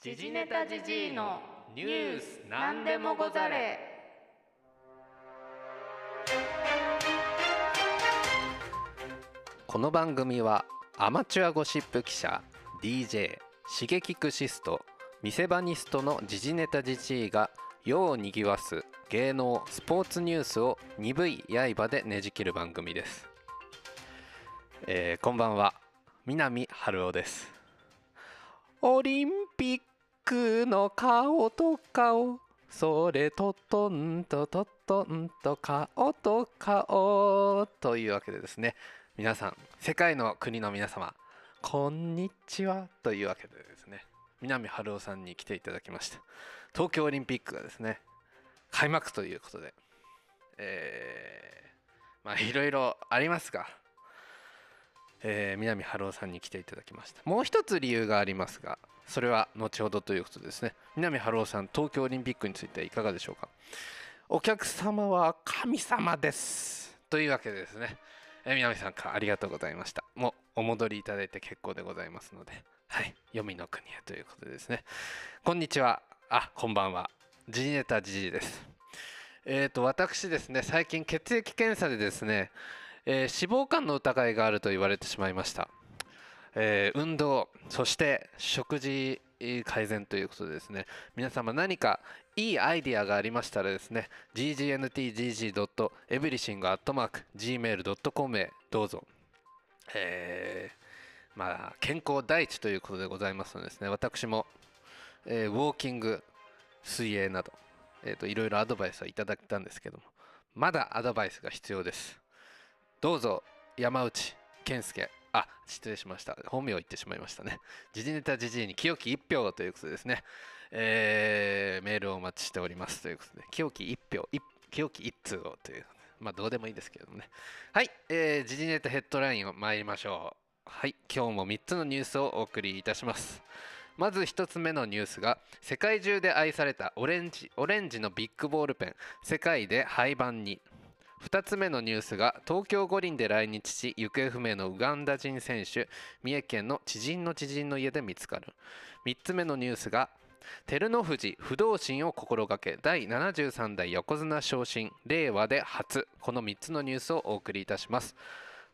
時事ネタじじいのニュースなんでもござれ。この番組はアマチュアゴシップ記者 DJ 刺激クシスト店場ニストの時事ネタじじいが世をにぎわす芸能スポーツニュースを鈍い刃でねじ切る番組です、えーこんばんは。南春夫です。オリンピックの顔と顔。それととんとととんと顔と顔というわけでですね。皆さん世界の国の皆様こんにちはというわけでですね。南春夫さんに来ていただきました。東京オリンピックがですね開幕ということで。えーまあいろいろありますが、えー南春夫さんに来ていただきました。もう一つ理由がありますが。それは後ほどということですね。南春夫さん東京オリンピックについていかがでしょうか？お客様は神様です。というわけでですね。え南さんからありがとうございました。もうお戻りいただいて結構でございますので。はい。黄泉の国へということでですね。こんにちは。あこんばんは。ジジネタジジです。えーと私ですね最近血液検査でですね、えー脂肪肝の疑いがあると言われてしまいました、えー運動そして食事改善ということでですね。皆様何かいいアイディアがありましたらですね ggntgg.everything.gmail.com へどうぞ。えーまあ健康第一ということでございますのでですね私も、えーウォーキング水泳など、えー、といろいろアドバイスはいただいたんですけどもまだアドバイスが必要です。どうぞ山内健介。あ失礼しました。本名を言ってしまいましたね。時事ネタ時事に清き一票ということですね、えーメールをお待ちしております。ということで清き一票清き一通をという。まあどうでもいいですけどね。はい、えー、時事ネタヘッドラインを参りましょう。はい。今日も3つのニュースをお送りいたします。まず1つ目のニュースが世界中で愛されたオレンジオレンジのビッグボールペン。世界で廃盤に。2つ目のニュースが東京五輪で来日し行方不明のウガンダ人選手三重県の知人の知人の家で見つかる。3つ目のニュースが照ノ富士不動心を心がけ第73代横綱昇進令和で初この3つのニュースをお送りいたします。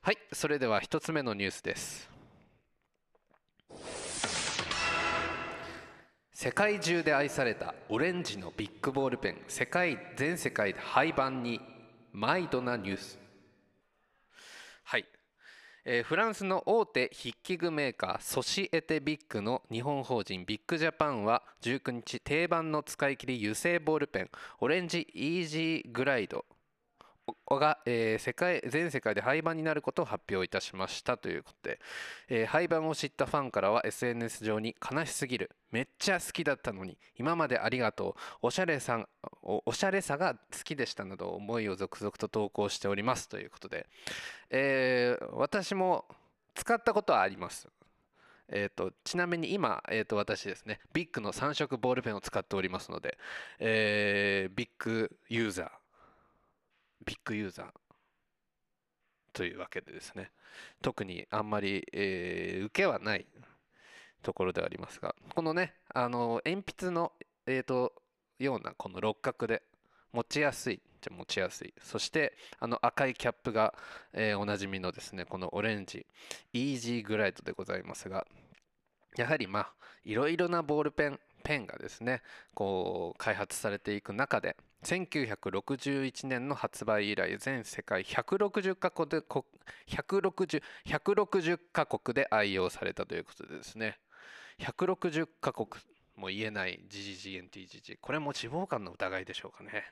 はいそれでは1つ目のニュースです。世界中で愛されたオレンジのビッグボールペン世界全世界で廃盤にマイドなニュース。はい、えーフランスの大手筆記具メーカーソシエテビッグの日本法人ビッグジャパンは19日定番の使い切り油性ボールペンオレンジイージーグライドが、えー世界全世界で廃盤になることを発表いたしましたということで、えー廃盤を知ったファンからは SNS 上に悲しすぎるめっちゃ好きだったのに今までありがとうおしゃれさんおしゃれさが好きでしたなど思いを続々と投稿しておりますということで、えー私も使ったことはあります。えー、とちなみに今、えー、と私ですねビッグの3色ボールペンを使っておりますので、えービッグユーザービッグユーザーというわけでですね。特にあんまり、えー受けはないところではありますがこのねあの鉛筆の、えー、とようなこの六角で持ちやすいじゃ持ちやすい。そしてあの赤いキャップが、えーおなじみのですねこのオレンジイージーグライドでございますがやはりまあいろいろなボールペンペンがですねこう開発されていく中で1961年の発売以来全世界160カ国で160 160カ国で愛用されたということでですね。160カ国も言えない GGGNTGG これも脂肪肝の疑いでしょうかね。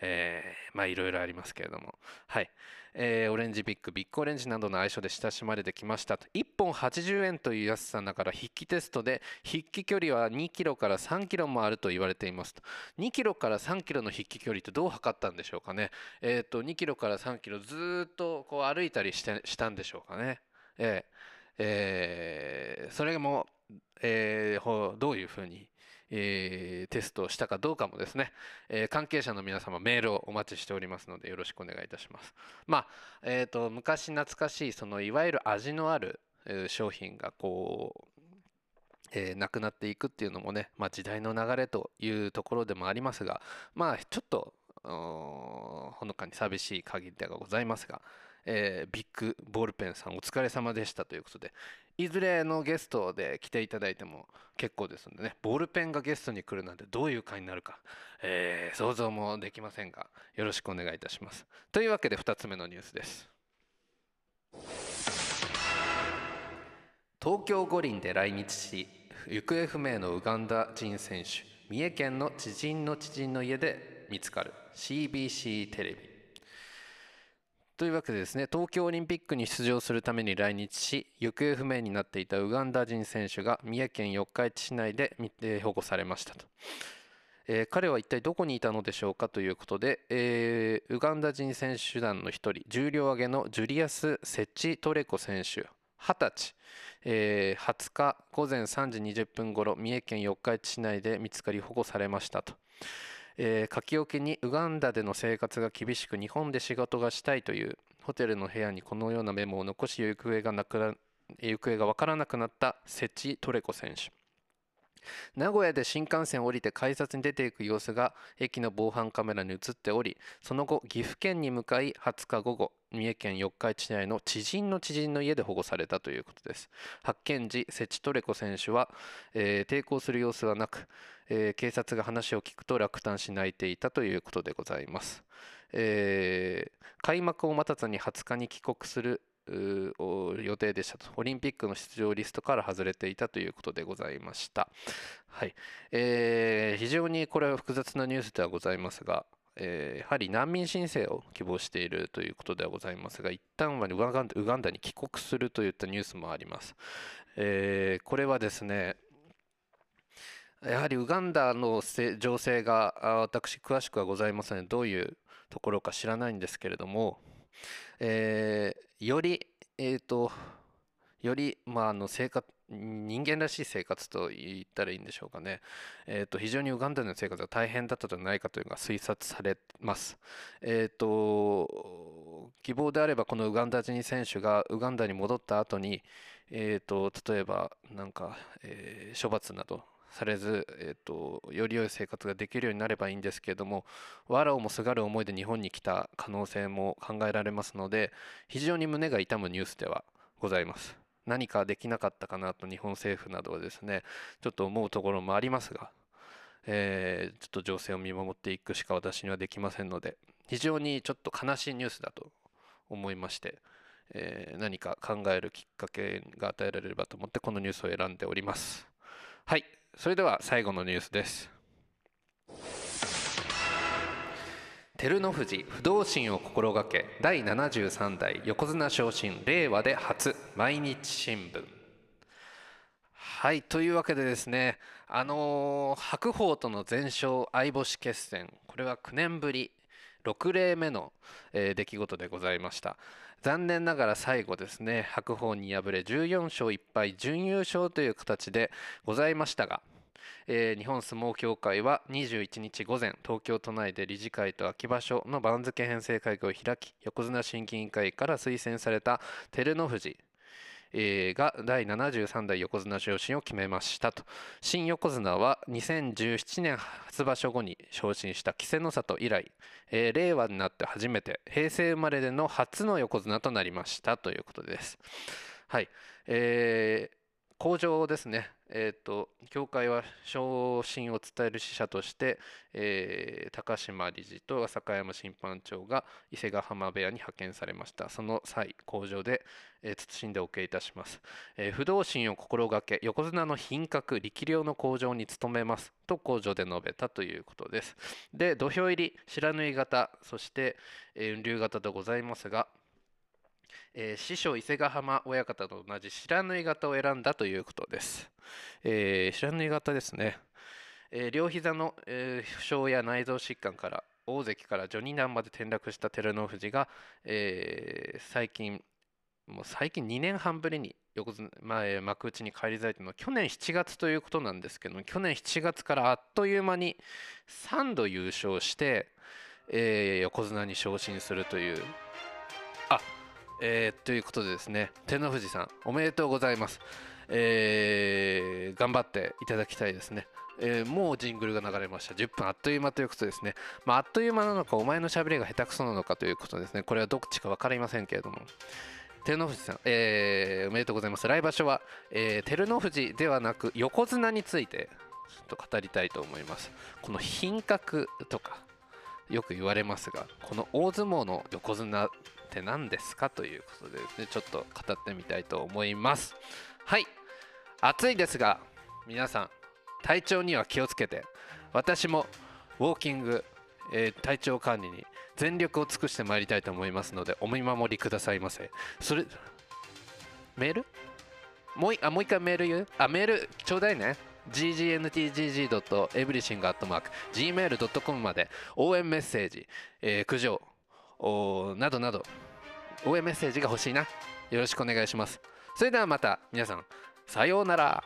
えーまあいろいろありますけれども。はい、えーオレンジビッグビッグオレンジなどの愛称で親しまれてきましたと。1本80円という安さだから筆記テストで筆記距離は2キロから3キロもあると言われていますと。2キロから3キロの筆記距離ってどう測ったんでしょうかね。えっ、と2キロから3キロずっとこう歩いたりしてしたんでしょうかね。えーえーそれも、えーどういうふうにえーテストをしたかどうかもですね、えー関係者の皆様メールをお待ちしておりますのでよろしくお願いいたします。まあえー、と昔懐かしいそのいわゆる味のある、商品がこう、えー、なくなっていくっていうのもね、まあ、時代の流れというところでもありますがまあちょっとほのかに寂しい限りではございますが、えー、ビッグボールペンさんお疲れ様でしたということでいずれのゲストで来ていただいても結構ですのでねボールペンがゲストに来るなんてどういう会になるか、えー、想像もできませんがよろしくお願いいたします。というわけで2つ目のニュースです。東京五輪で来日し行方不明のウガンダ人選手三重県の知人の知人の家で見つかる CBC テレビ。というわけでですね東京オリンピックに出場するために来日し行方不明になっていたウガンダ人選手が三重県四日市市内で保護されましたと、えー、彼は一体どこにいたのでしょうかということで、えー、ウガンダ人選手団の一人重量挙げのジュリアス・セッチトレコ選手20歳、えー、20日午前3時20分ごろ三重県四日市市内で見つかり保護されましたと、えー、書き置きにウガンダでの生活が厳しく日本で仕事がしたいというホテルの部屋にこのようなメモを残し行方がなくな行方が分からなくなったセチトレコ選手。名古屋で新幹線を降りて改札に出ていく様子が駅の防犯カメラに映っておりその後岐阜県に向かい20日午後三重県四日市内の知人の知人の家で保護されたということです。発見時セチトレコ選手は、えー、抵抗する様子はなく、えー、警察が話を聞くと落胆し泣いていたということでございます、えー、開幕を待たずに20日に帰国する予定でしたと。オリンピックの出場リストから外れていたということでございました、はい。えー、非常にこれは複雑なニュースではございますが、えー、やはり難民申請を希望しているということではございますが一旦はウガンダウガンダに帰国するといったニュースもあります、えー、これはですねやはりウガンダの情勢が私詳しくはございません。どういうところか知らないんですけれどもえー、より、えーと、より、まあ、あの生活人間らしい生活と言ったらいいんでしょうかね、えーと、非常にウガンダでの生活が大変だったのではないかというのが推察されます。えーと、希望であればこのウガンダ人選手がウガンダに戻った後に、えーと例えばなんか、えー、処罰などされず、えーと、より良い生活ができるようになればいいんですけれども藁をもすがる思いで日本に来た可能性も考えられますので非常に胸が痛むニュースではございます。何かできなかったかなと日本政府などはですねちょっと思うところもありますが、えー、ちょっと情勢を見守っていくしか私にはできませんので非常にちょっと悲しいニュースだと思いまして、えー、何か考えるきっかけが与えられればと思ってこのニュースを選んでおります。はい。それでは最後のニュースです。照ノ富士不動心を心がけ第73代横綱昇進令和で初毎日新聞。はいというわけでですねあのー、白鵬との全勝相星決戦これは9年ぶり6例目の、えー、出来事でございました。残念ながら最後ですね白鵬に敗れ14勝1敗準優勝という形でございましたが、えー、日本相撲協会は21日午前東京都内で理事会と秋場所の番付編成会議を開き横綱審議委員会から推薦された照ノ富士えー、が第73代横綱昇進を決めましたと新横綱は2017年初場所後に昇進した稀勢の里以来、えー、令和になって初めて平成生まれでの初の横綱となりましたということです。はい、えー、工場ですね、えーと、協会は昇進を伝える使者として、えー、高島理事と浅香山審判長が伊勢ヶ浜部屋に派遣されました。その際工場で、えー、謹んでお受けいたします、えー、不動心を心がけ横綱の品格力量の向上に努めます。と工場で述べたということです。で土俵入り白縫い型そして、えー、雲龍型とございますがえー、師匠伊勢ヶ浜親方と同じ白縫型を選んだということです。えー、白縫型ですね。えー、両膝の、え、負傷や内臓疾患から大関から序二段まで転落した照ノ富士が、え、最近もう最近2年半ぶりに横綱前幕内に返り咲いたのは去年7月ということなんですけど去年7月からあっという間に3度優勝して、えー、横綱に昇進するというあえー、ということでですね照ノ富士さんおめでとうございます、えー頑張っていただきたいですね。えーもうジングルが流れました。10分あっという間ということですね、まあ、あっという間なのかお前のしゃべりが下手くそなのかということですね。これはどっちか分かりませんけれども。照ノ富士さん、えーおめでとうございます。来場所は、えー照ノ富士ではなく横綱についてちょっと語りたいと思います。この品格とかよく言われますがこの大相撲の横綱って何ですかということでですねちょっと語ってみたいと思います。はい。暑いですが皆さん体調には気をつけて。私もウォーキング、えー体調管理に全力を尽くしてまいりたいと思いますのでお見守りくださいませ。それメール？もうあもう一回メール言う？あメールちょうだいね。ggntgg.everything.gmail.com まで。応援メッセージ、えー苦情などなど。応援メッセージが欲しいな。よろしくお願いします。それではまた皆さんさようなら。